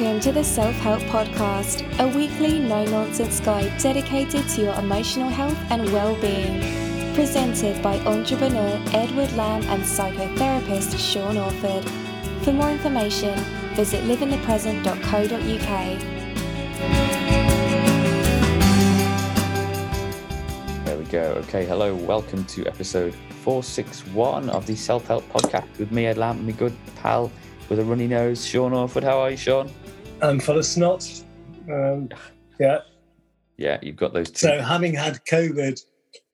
Welcome to the Self Help Podcast, a weekly no nonsense guide dedicated to your emotional health and well being. Presented by entrepreneur Edward Lamb and psychotherapist Sean Orford. For more information, visit liveinthepresent.co.uk. There we go. Okay, hello, welcome to episode 461 of the Self Help Podcast with me, Ed Lamb, my good pal with a runny nose, Sean Orford. How are you, Sean? I'm full of snot. Um, yeah. Yeah, you've got those two. So, having had COVID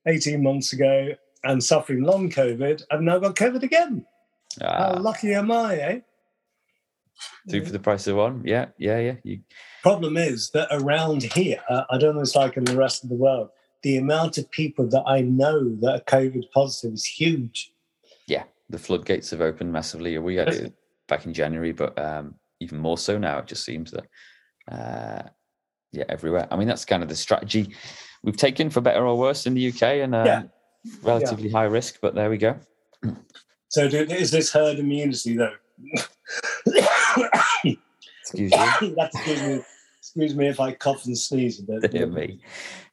18 months ago and suffering long COVID, I've now got COVID again. Ah, How lucky am I, eh? two for the price of one. Yeah, yeah, yeah. You, Problem is that around here, I don't know it's like in the rest of the world, the amount of people that I know that are COVID positive is huge. yeah, the floodgates have opened massively. We had it back in January, but um, even more so now. It just seems that, uh, yeah, everywhere. I mean, that's kind of the strategy we've taken for better or worse in the UK, and um, Yeah. relatively high risk. But there we go. So, do, is this herd immunity, though? Excuse. That's excuse me, excuse me if I cough and sneeze a bit. Dear me,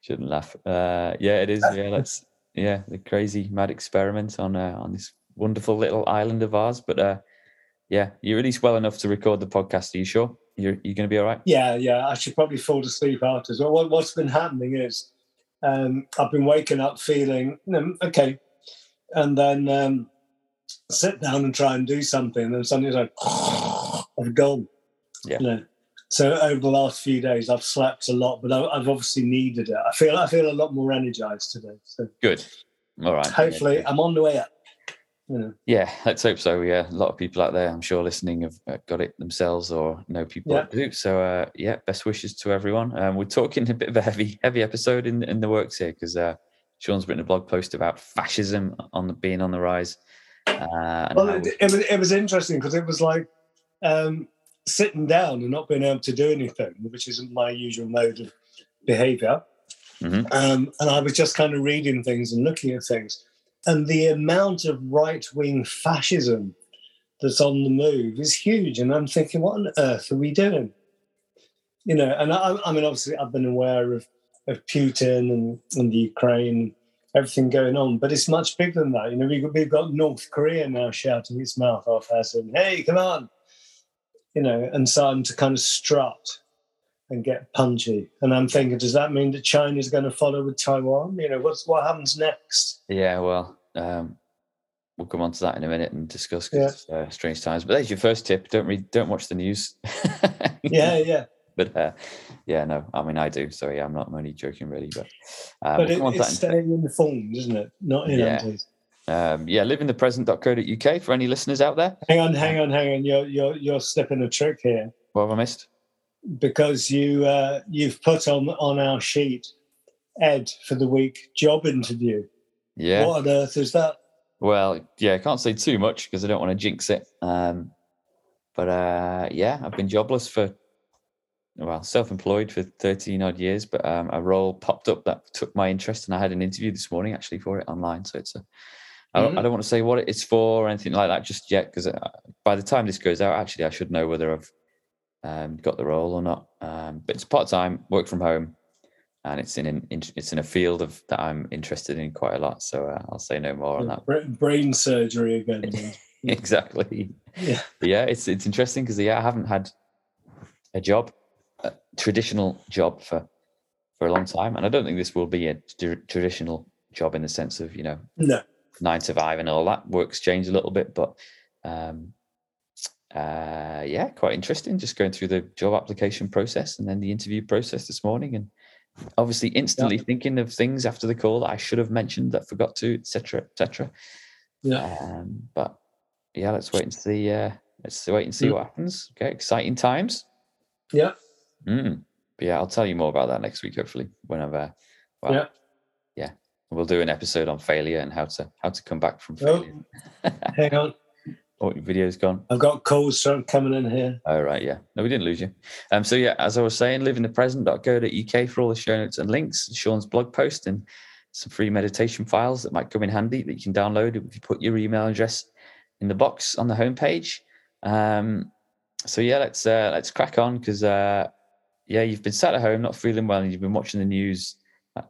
shouldn't laugh. Uh, yeah, it is. Yeah, that's yeah, the crazy mad experiment on uh, on this wonderful little island of ours. But uh, yeah, you're at least well enough to record the podcast. Are you sure? You're you're going to be all right? Yeah, yeah. I should probably fall asleep after. So what, what's been happening is um, I've been waking up feeling mm, okay, and then um, sit down and try and do something, and then suddenly it's like I've gone. Yeah. You know? So over the last few days, I've slept a lot, but I've obviously needed it. I feel I feel a lot more energized today. So Good. All right. hopefully, I'm on the way up. Know. Yeah, let's hope so. Yeah, a lot of people out there, I'm sure, listening have uh, got it themselves or know people Yeah. do. So, uh, yeah, best wishes to everyone. Um, we're talking a bit of a heavy, heavy episode in in the works here because uh, Sean's written a blog post about fascism on the being on the rise. Uh, and Well, it, it was it was interesting because it was like um, sitting down and not being able to do anything, which isn't my usual mode of behaviour. Mhm. Um, and I was just kind of reading things and looking at things, and the amount of right wing fascism that's on the move is huge. And I'm thinking, what on earth are we doing? You know, and I, I mean, obviously, I've been aware of of Putin and, and the Ukraine, everything going on, but it's much bigger than that. You know, we've, got North Korea now shouting its mouth off us saying, hey, come on, you know, and starting to kind of strut and get punchy. And I'm thinking, does that mean that China's going to follow with Taiwan? You know, what's what happens next? Yeah, well, um, we'll come on to that in a minute and discuss it's, uh, strange times. But there's your first tip: don't read, don't watch the news. Yeah, yeah. but uh, yeah, no, I mean I do. So yeah, I'm not I'm only joking really. But um, but it, come on to it's that in- staying informed, isn't it? Not in Yeah. yeah. um, yeah, liveinthepresent.co.uk for any listeners out there. Hang on, hang on, hang on. You're you're you're slipping a trick here. What have I missed? Because you uh, you've put on on our sheet Ed for the week job interview. Yeah. What on earth is that? Well, yeah, I can't say too much because I don't want to jinx it. Um, but uh, yeah, I've been jobless for, well, self-employed for 13 odd years. But um, a role popped up that took my interest, and I had an interview this morning actually for it online. So it's a, I don't, I Mhm. don't want to say what it's for or anything like that just yet because by the time this goes out, actually, I should know whether I've um, got the role or not. Um, but it's part time, work from home, and it's in an in, it's in a field of that I'm interested in quite a lot. So uh, I'll say no more on that. Brain surgery again. exactly. yeah. But yeah, it's it's interesting because yeah, I haven't had a job, a traditional job for for a long time, and I don't think this will be a tr- traditional job in the sense of you know No. nine to five and all that. Work's changed a little bit, but um, uh, yeah, quite interesting. Just going through the job application process and then the interview process this morning, and obviously instantly thinking of things after the call that I should have mentioned that forgot to, etc., etc. Yeah. Um, but yeah, let's wait and see. Uh, let's wait and see Mm. what happens. Okay, exciting times. Yeah. Mm. But yeah, I'll tell you more about that next week, hopefully. Whenever, well, Yeah. yeah, we'll do an episode on failure and how to how to come back from Oh. failure. Hang on. Oh, your video's gone. I've got calls start coming in here. Oh right, yeah. No, we didn't lose you. Um, so yeah, as I was saying, liveinthepresent.co.uk for all the show notes and links, Sean's blog post and some free meditation files that might come in handy that you can download if you put your email address in the box on the homepage. Um, so yeah, let's uh, let's crack on because uh, yeah, you've been sat at home not feeling well, and you've been watching the news.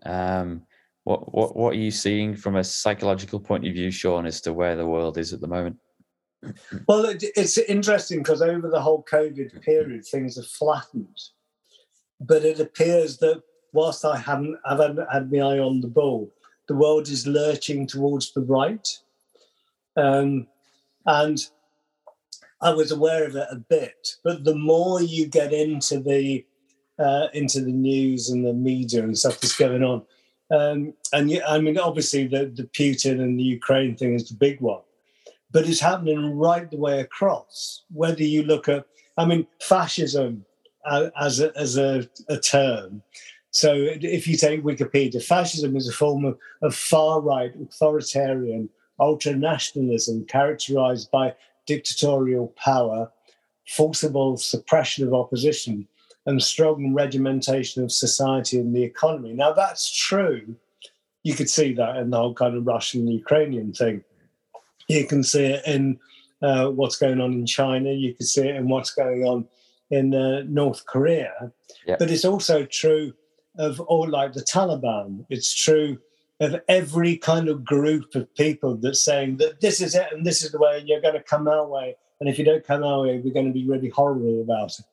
Um, what what what are you seeing from a psychological point of view, Sean, as to where the world is at the moment? Well, it, it's interesting because over the whole COVID period, things have flattened, but it appears that whilst I haven't, I haven't had my eye on the ball, the world is lurching towards the right, um, and I was aware of it a bit. But the more you get into the uh, into the news and the media and stuff that's going on, um, and yeah, I mean, obviously the the Putin and the Ukraine thing is the big one, but it's happening right the way across. Whether you look at, I mean, fascism uh, as a, as a, a term. So if you take Wikipedia, fascism is a form of, of far right authoritarian ultra nationalism characterized by dictatorial power, forcible suppression of opposition, and strong regimentation of society and the economy. Now, that's true. You could see that in the whole kind of Russian Ukrainian thing. You can see it in uh, what's going on in China. You can see it in what's going on in uh, North Korea. Yep. But it's also true of all like the Taliban. It's true of every kind of group of people that's saying that this is it and this is the way and you're going to come our way. And if you don't come our way, we're going to be really horrible about it.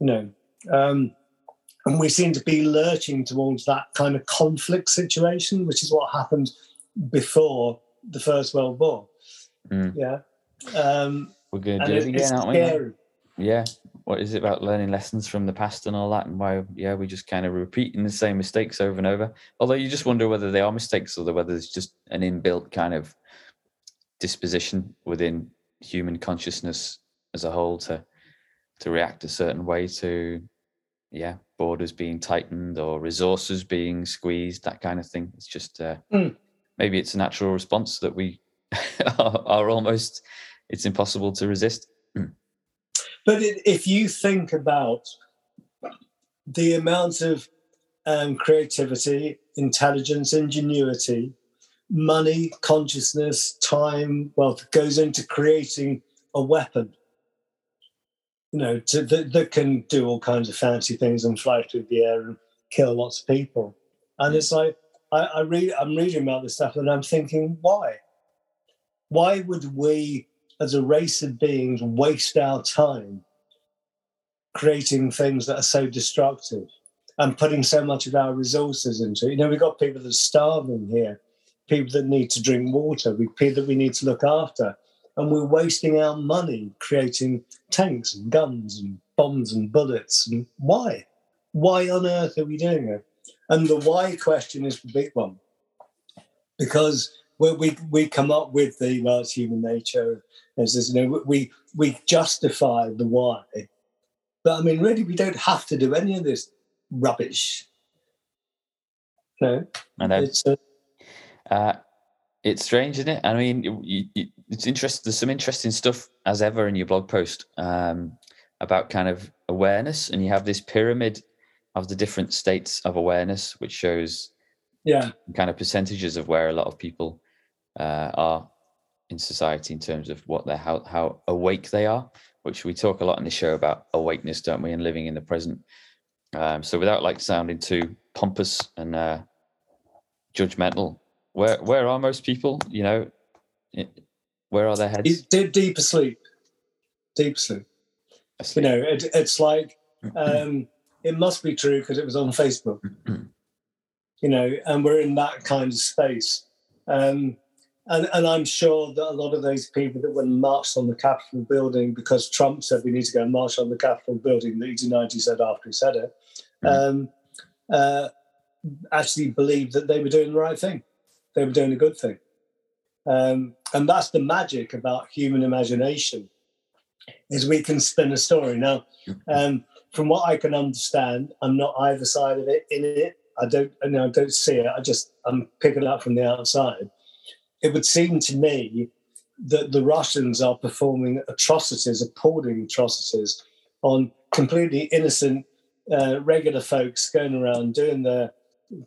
You know, um, and we seem to be lurching towards that kind of conflict situation, which is what happened before the First World War. Mm. Yeah. Um, we're going to do it again, aren't scary. we? Yeah. What is it about learning lessons from the past and all that, and why? Yeah, we just kind of repeating the same mistakes over and over. Although you just wonder whether they are mistakes or whether it's just an inbuilt kind of disposition within human consciousness as a whole to to react a certain way to yeah borders being tightened or resources being squeezed that kind of thing it's just uh, mm. Maybe it's a natural response that we are, are, almost it's impossible to resist but if you think about the amount of um, creativity intelligence ingenuity money consciousness time wealth goes into creating a weapon you know, to, that, that can do all kinds of fancy things and fly through the air and kill lots of people. And it's like I, I read, I'm reading about this stuff, and I'm thinking, why? Why would we, as a race of beings, waste our time creating things that are so destructive and putting so much of our resources into it? You know, we've got people that are starving here, people that need to drink water, people that we need to look after and we're wasting our money creating tanks and guns and bombs and bullets. And why? Why on earth are we doing it? And the why question is the big one, because we we come up with the well, it's human nature. As you know, we we justify the why, but I mean, really, we don't have to do any of this rubbish. No, I know. It's, uh, uh, it's strange, isn't it? I mean, you, you, it's interesting. There's some interesting stuff as ever in your blog post um, about kind of awareness, and you have this pyramid of the different states of awareness, which shows yeah kind of percentages of where a lot of people uh, are in society in terms of what they're how how awake they are. Which we talk a lot in the show about awakeness, don't we, and living in the present. Um, so without like sounding too pompous and uh, judgmental, where where are most people? You know, where are their heads? Deep, deep asleep, deep asleep. asleep. You know, it, it's like um, it must be true because it was on Facebook. you know, and we're in that kind of space. Um, and, and I'm sure that a lot of those people that went and marched on the Capitol building because Trump said we need to go and march on the Capitol building that he denied he said after he said it, mm. um, uh, actually believed that they were doing the right thing they were doing a good thing. Um, and that's the magic about human imagination is we can spin a story. Now, um, from what I can understand, I'm not either side of it in it. I don't, you know, I don't see it. I just I'm picking it up from the outside. It would seem to me that the Russians are performing atrocities, appalling atrocities, on completely innocent, uh, regular folks going around doing their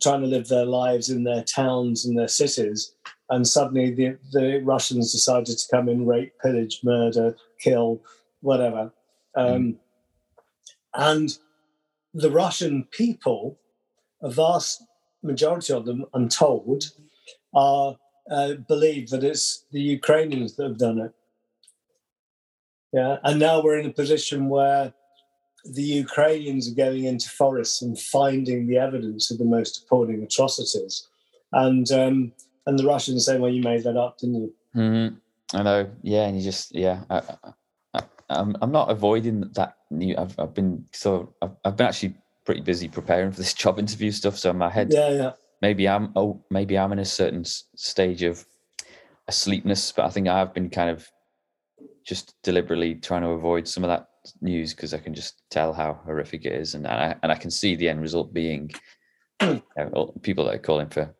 trying to live their lives in their towns and their cities, and suddenly the, the Russians decided to come in, rape, pillage, murder, kill, whatever. Um, And the Russian people, a vast majority of them, I'm told, are uh, believe that it's the Ukrainians that have done it. Yeah, and now we're in a position where the Ukrainians are going into forests and finding the evidence of the most appalling atrocities, and um, and the Russians say, "Well, you made that up, didn't you?" Mhm. I know. Yeah, and you just yeah. I, I, I'm I'm not avoiding that. New, I've I've been so I've, I've been actually pretty busy preparing for this job interview stuff. So in my head, Yeah, yeah, maybe I'm oh maybe I'm in a certain stage of asleepness, but I think I've been kind of just deliberately trying to avoid some of that news because I can just tell how horrific it is, and I and I can see the end result being uh, all- people that are calling for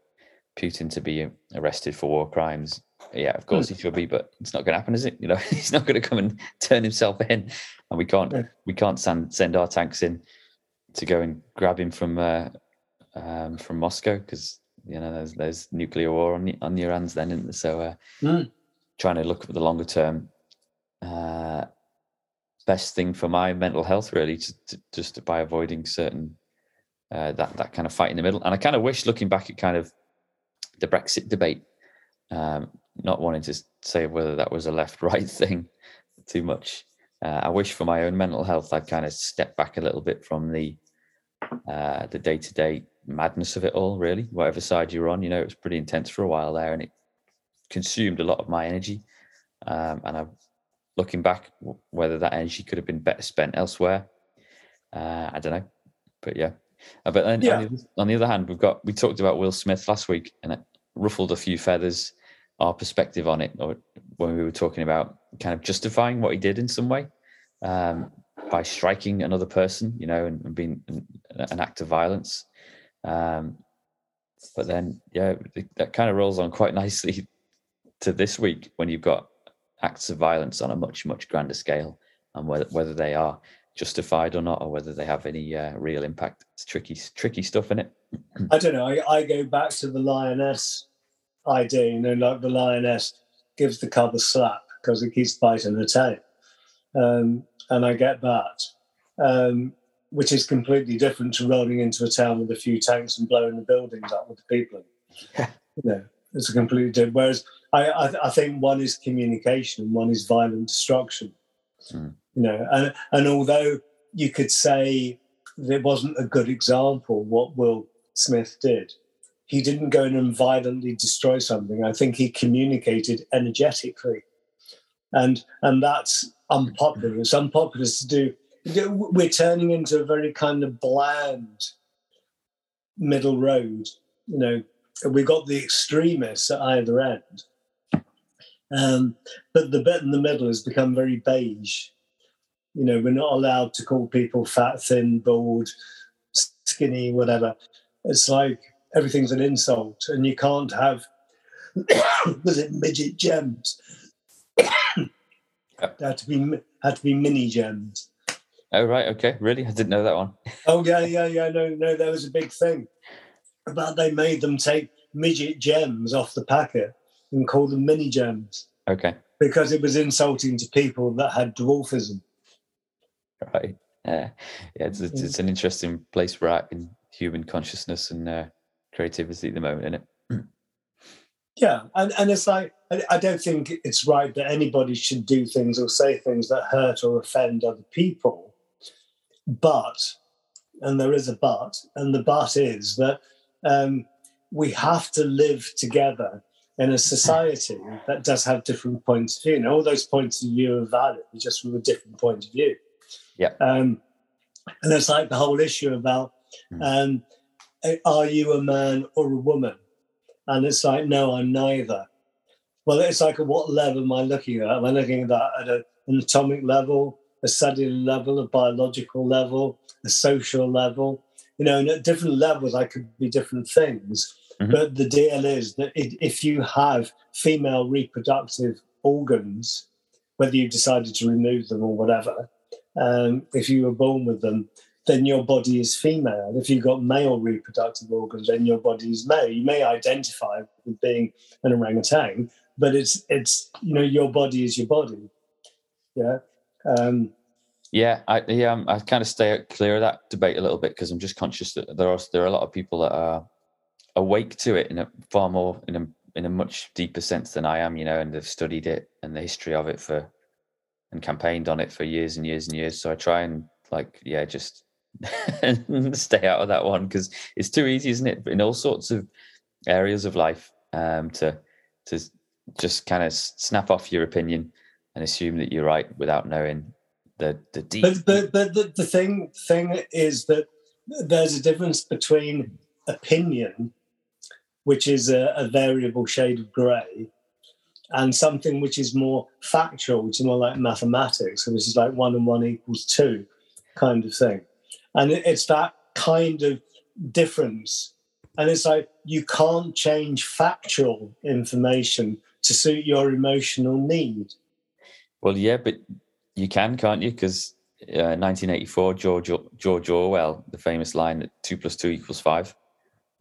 Putin to be arrested for war crimes. Yeah, of course he should be, but it's not going to happen, is it? You know, he's not going to come and turn himself in, and we can't Yeah. we can't send send our tanks in to go and grab him from uh, um, from Moscow because you know there's there's nuclear war on on your hands then, isn't there? So uh, Mm. trying to look at the longer term, uh, best thing for my mental health really, to, to, just by avoiding certain uh, that that kind of fight in the middle. And I kind of wish, looking back at kind of the Brexit debate, um, not wanting to say whether that was a left right thing too much. Uh, I wish for my own mental health, I'd kind of step back a little bit from the uh, the day to day madness of it all. Really, whatever side you're on, you know, it was pretty intense for a while there, and it consumed a lot of my energy. Um, and I'm looking back, whether that energy could have been better spent elsewhere. Uh, I don't know, but yeah. Uh, but then Yeah. on, the, on the other hand, we've got we talked about Will Smith last week, and it ruffled a few feathers. Our perspective on it, or when we were talking about kind of justifying what he did in some way um, by striking another person, you know, and, and being an, an act of violence. Um, but then, yeah, that kind of rolls on quite nicely to this week when you've got acts of violence on a much much grander scale, and whether whether they are justified or not, or whether they have any uh, real impact. It's tricky tricky stuff in it. I don't know. I, I go back to the lioness idea. You know, like the lioness gives the cub a slap because it keeps biting the tail, um, and I get that, um, which is completely different to rolling into a town with a few tanks and blowing the buildings up with the people. in. you know, it's a completely different. Whereas I, I, I think one is communication and one is violent destruction. Mm. You know, and and although you could say that it wasn't a good example what Will Smith did, he didn't go in and violently destroy something. I think he communicated energetically, and and that's unpopular. It's unpopular to do. We're turning into a very kind of bland middle road. You know, we've got the extremists at either end, um, but the bit in the middle has become very beige. You know, we're not allowed to call people fat, thin, bald, skinny, whatever. It's like everything's an insult, and you can't have was it midget gems? They had to be had to be mini gems. Oh right, okay, really, I didn't know that one. Oh yeah, yeah, yeah. No, no, there was a big thing about they made them take midget gems off the packet and call them mini gems Okay, because it was insulting to people that had dwarfism. right. Yeah, yeah, it's, it's, it's an interesting place we're at in human consciousness and uh, creativity at the moment, isn't it? Yeah, and, and it's like I, I don't think it's right that anybody should do things or say things that hurt or offend other people. But, and there is a but, and the but is that um, we have to live together in a society that does have different points of view. And all those points of view are valid, just from a different point of view. Yeah. Um, and it's like the whole issue about um, are you a man or a woman? And it's like, no, I'm neither. Well, it's like, at what level am I looking at? Am I looking at that at a, an atomic level, a cellular level, a biological level, a social level? You know, and at different levels, I could be different things. Mhm. But the deal is that it, if you have female reproductive organs, whether you decided to remove them or whatever, um, if you were born with them, then your body is female. If you've got male reproductive organs, then your body is male. You may identify with being an orangutan, but it's it's you know your body is your body. Yeah. Um, Yeah, I yeah, I kind of stay clear of that debate a little bit because I'm just conscious that there are there are a lot of people that are awake to it in a far more in a in a much deeper sense than I am, you know, and they've studied it and the history of it for and campaigned on it for years and years and years. So I try and like, yeah, just stay out of that one because it's too easy, isn't it? In all sorts of areas of life, um, to to just kind of snap off your opinion and assume that you're right without knowing the the deep. But but, but the, the thing thing is that there's a difference between opinion, which is a, a variable shade of grey, and something which is more factual, which is more like mathematics, which is like one and one equals two kind of thing. And it's that kind of difference. And it's like you can't change factual information to suit your emotional need. Well, yeah, but you can, can't you? Because uh, 1984, George George Orwell, the famous line that two plus two equals five.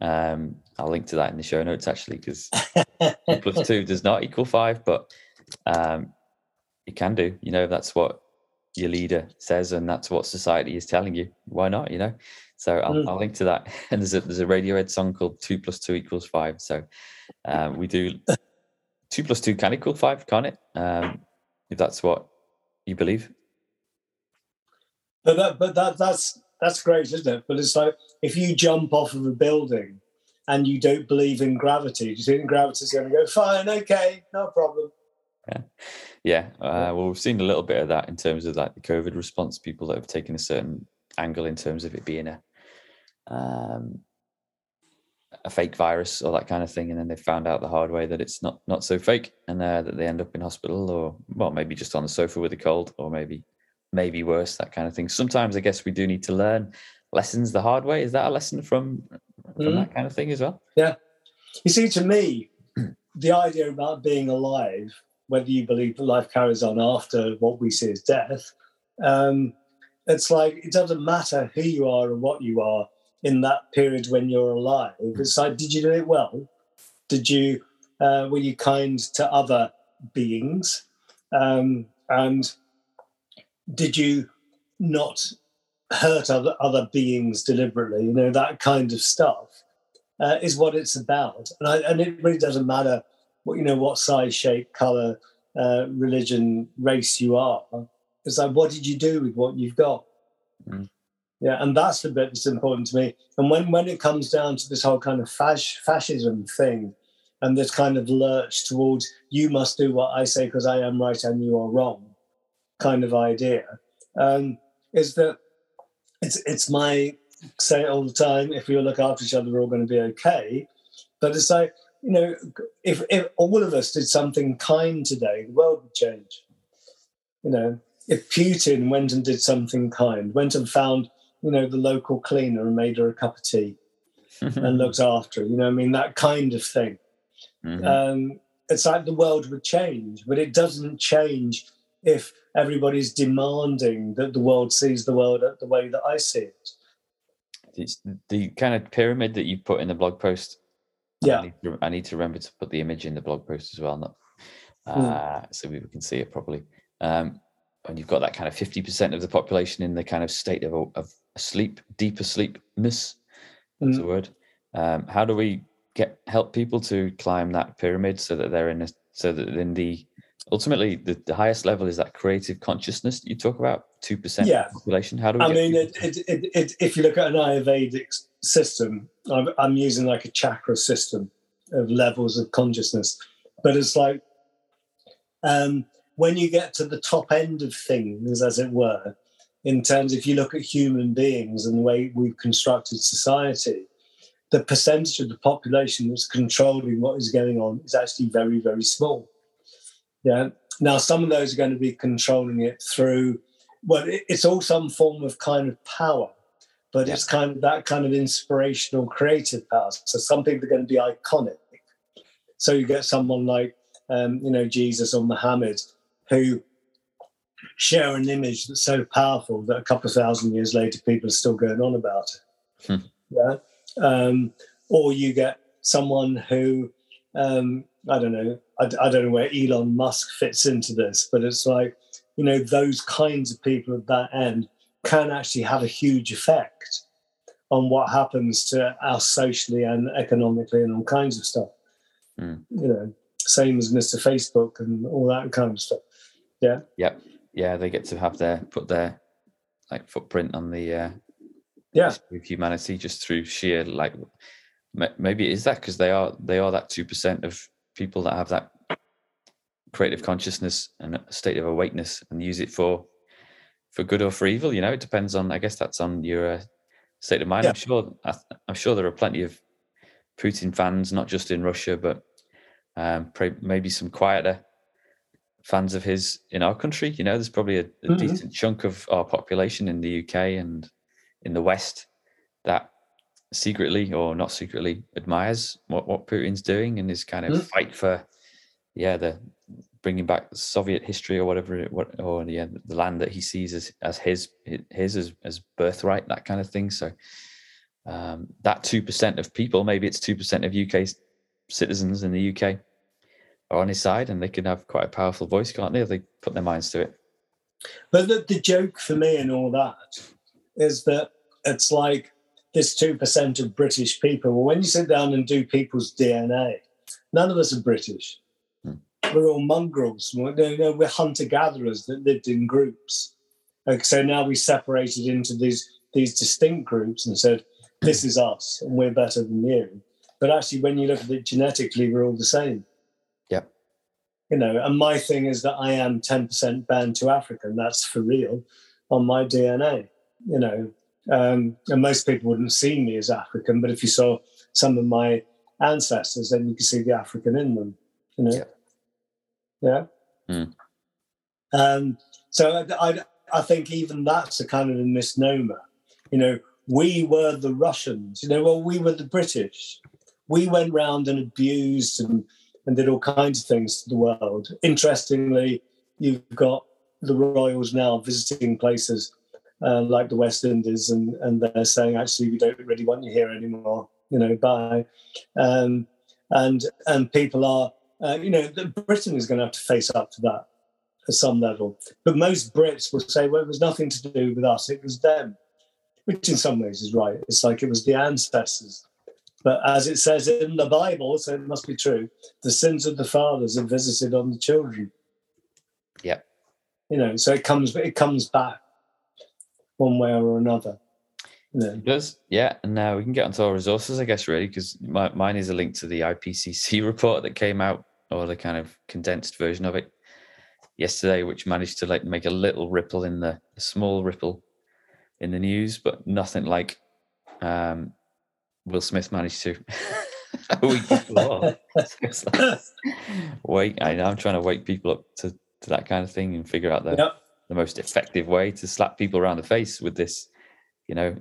Um, I'll link to that in the show notes actually, because two plus does not equal five, but um, it can do. You know, that's what your leader says, and that's what society is telling you. Why not? You know. So I'll, mm. I'll link to that. And there's a there's a Radiohead song called Two Plus Two Equals Five. So um, we do two plus two can equal five, can't it? Um, if that's what you believe. But that, but that, that's that's great, isn't it? But it's like if you jump off of a building and you don't believe in gravity, do you think gravity's going to go fine? Okay, no problem. Yeah, yeah. Uh, well, we've seen a little bit of that in terms of like the COVID response. People that have taken a certain angle in terms of it being a um, a fake virus or that kind of thing, and then they found out the hard way that it's not not so fake, and uh, that they end up in hospital or well, maybe just on the sofa with a cold, or maybe maybe worse, that kind of thing. Sometimes I guess we do need to learn lessons the hard way. Is that a lesson from from mm. that kind of thing as well? Yeah. You see, to me, the idea about being alive, whether you believe that life carries on after what we see as death, um, it's like it doesn't matter who you are and what you are in that period when you're alive. It's like, did you do it well? Did you uh, were you kind to other beings? Um, and did you not hurt other other beings deliberately? You know that kind of stuff uh, is what it's about, and, I, and it really doesn't matter what you know what size, shape, color, uh, religion, race you are. It's like what did you do with what you've got? Mm. Yeah, and that's the bit that's important to me. And when when it comes down to this whole kind of fas- fascism thing, and this kind of lurch towards you must do what I say because I am right and you are wrong, kind of idea, um, is that it's it's my say it all the time. If we all look after each other, we're all going to be okay. But it's like you know, if if all of us did something kind today, the world would change. You know, if Putin went and did something kind, went and found you know, the local cleaner and made her a cup of tea and looked after her. You know, I mean, that kind of thing. Mm-hmm. Um, it's like the world would change, but it doesn't change if everybody's demanding that the world sees the world the way that I see it. It's the kind of pyramid that you put in the blog post. Yeah, I need to, I need to remember to put the image in the blog post as well, not hmm. uh, mm. so we can see it properly. Um, and you've got that kind of 50% of the population in the kind of state of, of asleep, deep asleepness. That's mm. a word. Um, how do we get help people to climb that pyramid so that they're in a, so that in the ultimately the, the highest level is that creative consciousness that you talk about two percent yeah. population how do we i mean it, it, it, if you look at an ayurvedic system I'm, I'm using like a chakra system of levels of consciousness but it's like um, when you get to the top end of things as it were in terms if you look at human beings and the way we've constructed society the percentage of the population that's controlling what is going on is actually very very small yeah now some of those are going to be controlling it through well it's all some form of kind of power but yeah. it's kind of that kind of inspirational creative power so some people are going to be iconic so you get someone like um, you know jesus or muhammad who share an image that's so powerful that a couple of thousand years later people are still going on about it. Hmm. Yeah. Um, or you get someone who um, I don't know. I, I, don't know where Elon Musk fits into this, but it's like you know, those kinds of people at that end can actually have a huge effect on what happens to us socially and economically and all kinds of stuff. Mm. You know, same as Mr. Facebook and all that kind of stuff. Yeah. Yep. Yeah, they get to have their put their like footprint on the uh, Yeah. of humanity just through sheer like maybe it is that because they are they are that two percent of people that have that creative consciousness and a state of awakeness and use it for for good or for evil. You know, it depends on. I guess that's on your uh, state of mind. Yeah. I'm sure. I, I'm sure there are plenty of Putin fans, not just in Russia, but um, maybe some quieter fans of his in our country. You know, there's probably a, a Mhm. decent chunk of our population in the UK and in the West that secretly or not secretly admires what, what Putin's doing and his kind of Mhm. fight for, yeah, the bringing back the Soviet history or whatever, it, what or yeah, the land that he sees as as his his as, as birthright, that kind of thing. So um, that two percent of people, maybe it's two percent of UK citizens in the UK, are on his side, and they can have quite a powerful voice, can't they? If they put their minds to it. But the, the joke for me and all that is that it's like this 2% of British people. Well, when you sit down and do people's DNA, none of us are British. Hmm. We're all mongrels. We're, we're hunter gatherers that lived in groups. Okay, so now we separated into these, these distinct groups and said, this is us and we're better than you. But actually, when you look at it genetically, we're all the same. Yep. You know, and my thing is that I am 10% Bantu African. That's for real on my DNA, you know. Um, and most people wouldn't see me as African, but if you saw some of my ancestors, then you could see the African in them, you know. Yeah. Hmm. Um, so I, I, I think even that's a kind of a misnomer. You know, we were the Russians, you know, well, we were the British. We went round and abused and, and did all kinds of things to the world. Interestingly, you've got the royals now visiting places uh, like the West Indies, and, and they're saying, actually, we don't really want you here anymore, you know, bye. Um, and, and people are, uh, you know, Britain is going to have to face up to that at some level. But most Brits will say, well, it was nothing to do with us, it was them, which in some ways is right. It's like it was the ancestors. But as it says in the Bible, so it must be true, the sins of the fathers are visited on the children. Yep. You know, so it comes it comes back one way or another. It does, yeah. And now we can get onto our resources, I guess, really, because mine is a link to the IPCC report that came out, or the kind of condensed version of it yesterday, which managed to like make a little ripple in the a small ripple in the news, but nothing like um, Will Smith managed to a week before. So it's like, wait, I know I'm trying to wake people up to, to that kind of thing and figure out the Yep. The most effective way to slap people around the face with this, you know,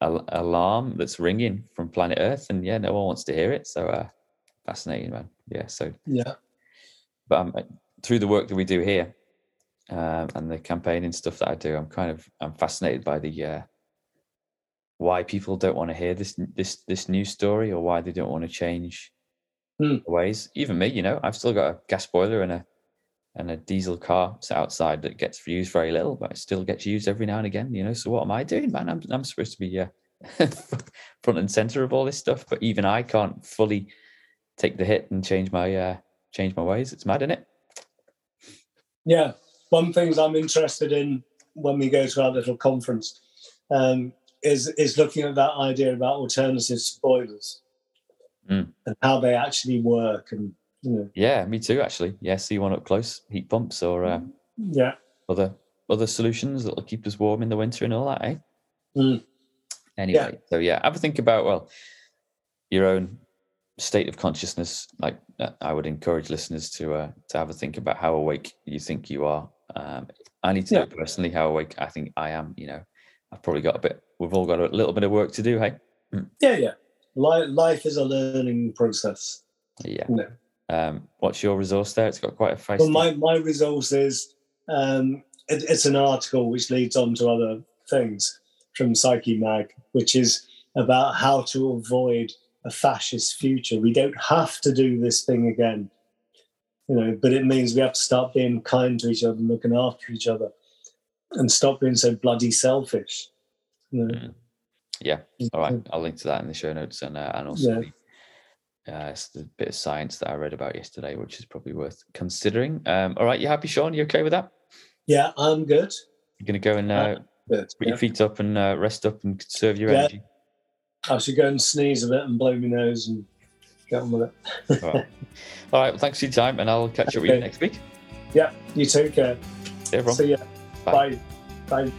al- alarm that's ringing from planet Earth, and yeah, no one wants to hear it. So uh, fascinating, man. Yeah. So, Yeah. but um, through the work that we do here um, and the campaigning stuff that I do, I'm kind of I'm fascinated by the uh, why people don't want to hear this this this new story or why they don't want to change the ways. Even me, you know, I've still got a gas boiler and a and a diesel car sat outside that gets used very little, but it still gets used every now and again. You know, so what am I doing, man? I'm I'm supposed to be uh, front and center of all this stuff, but even I can't fully take the hit and change my uh, change my ways. It's mad, isn't it? Yeah. One things I'm interested in when we go to our little conference um, is is looking at that idea about alternative spoilers Mm. and how they actually work and know Yeah, me too. Actually, yeah. See one up close, heat pumps or uh, yeah other other solutions that'll keep us warm in the winter and all that, eh? Mm. Anyway, so yeah, have a think about well your own state of consciousness. Like uh, I would encourage listeners to uh, to have a think about how awake you think you are. Um, I need to Yeah. know personally how awake I think I am. You know, I've probably got a bit. We've all got a little bit of work to do. Hey, yeah yeah life, life is a learning process yeah. you know Um, what's your resource there? It's got quite a feisty. well my my resource is um, it, it's an article which leads on to other things from Psyche Mag, which is about how to avoid a fascist future. We don't have to do this thing again. you know, but it means we have to start being kind to each other, and looking after each other, and stop being so bloody selfish. You know? Mm. Yeah. All right. I'll link to that in the show notes and uh, and also Yeah. the, uh, it's the bit of science that I read about yesterday, which is probably worth considering. Um, all right. You happy, Sean? You okay with that? Yeah, I'm good. You're going to go and uh, Good. put yeah. your feet up and uh, rest up and conserve your Yeah. energy. I should go and sneeze a bit and blow my nose and get on with it. All right. All right. Well, thanks for your time, and I'll catch up with you next week. Yeah, you take care. See everyone. See ya. Bye. Bye. Bye.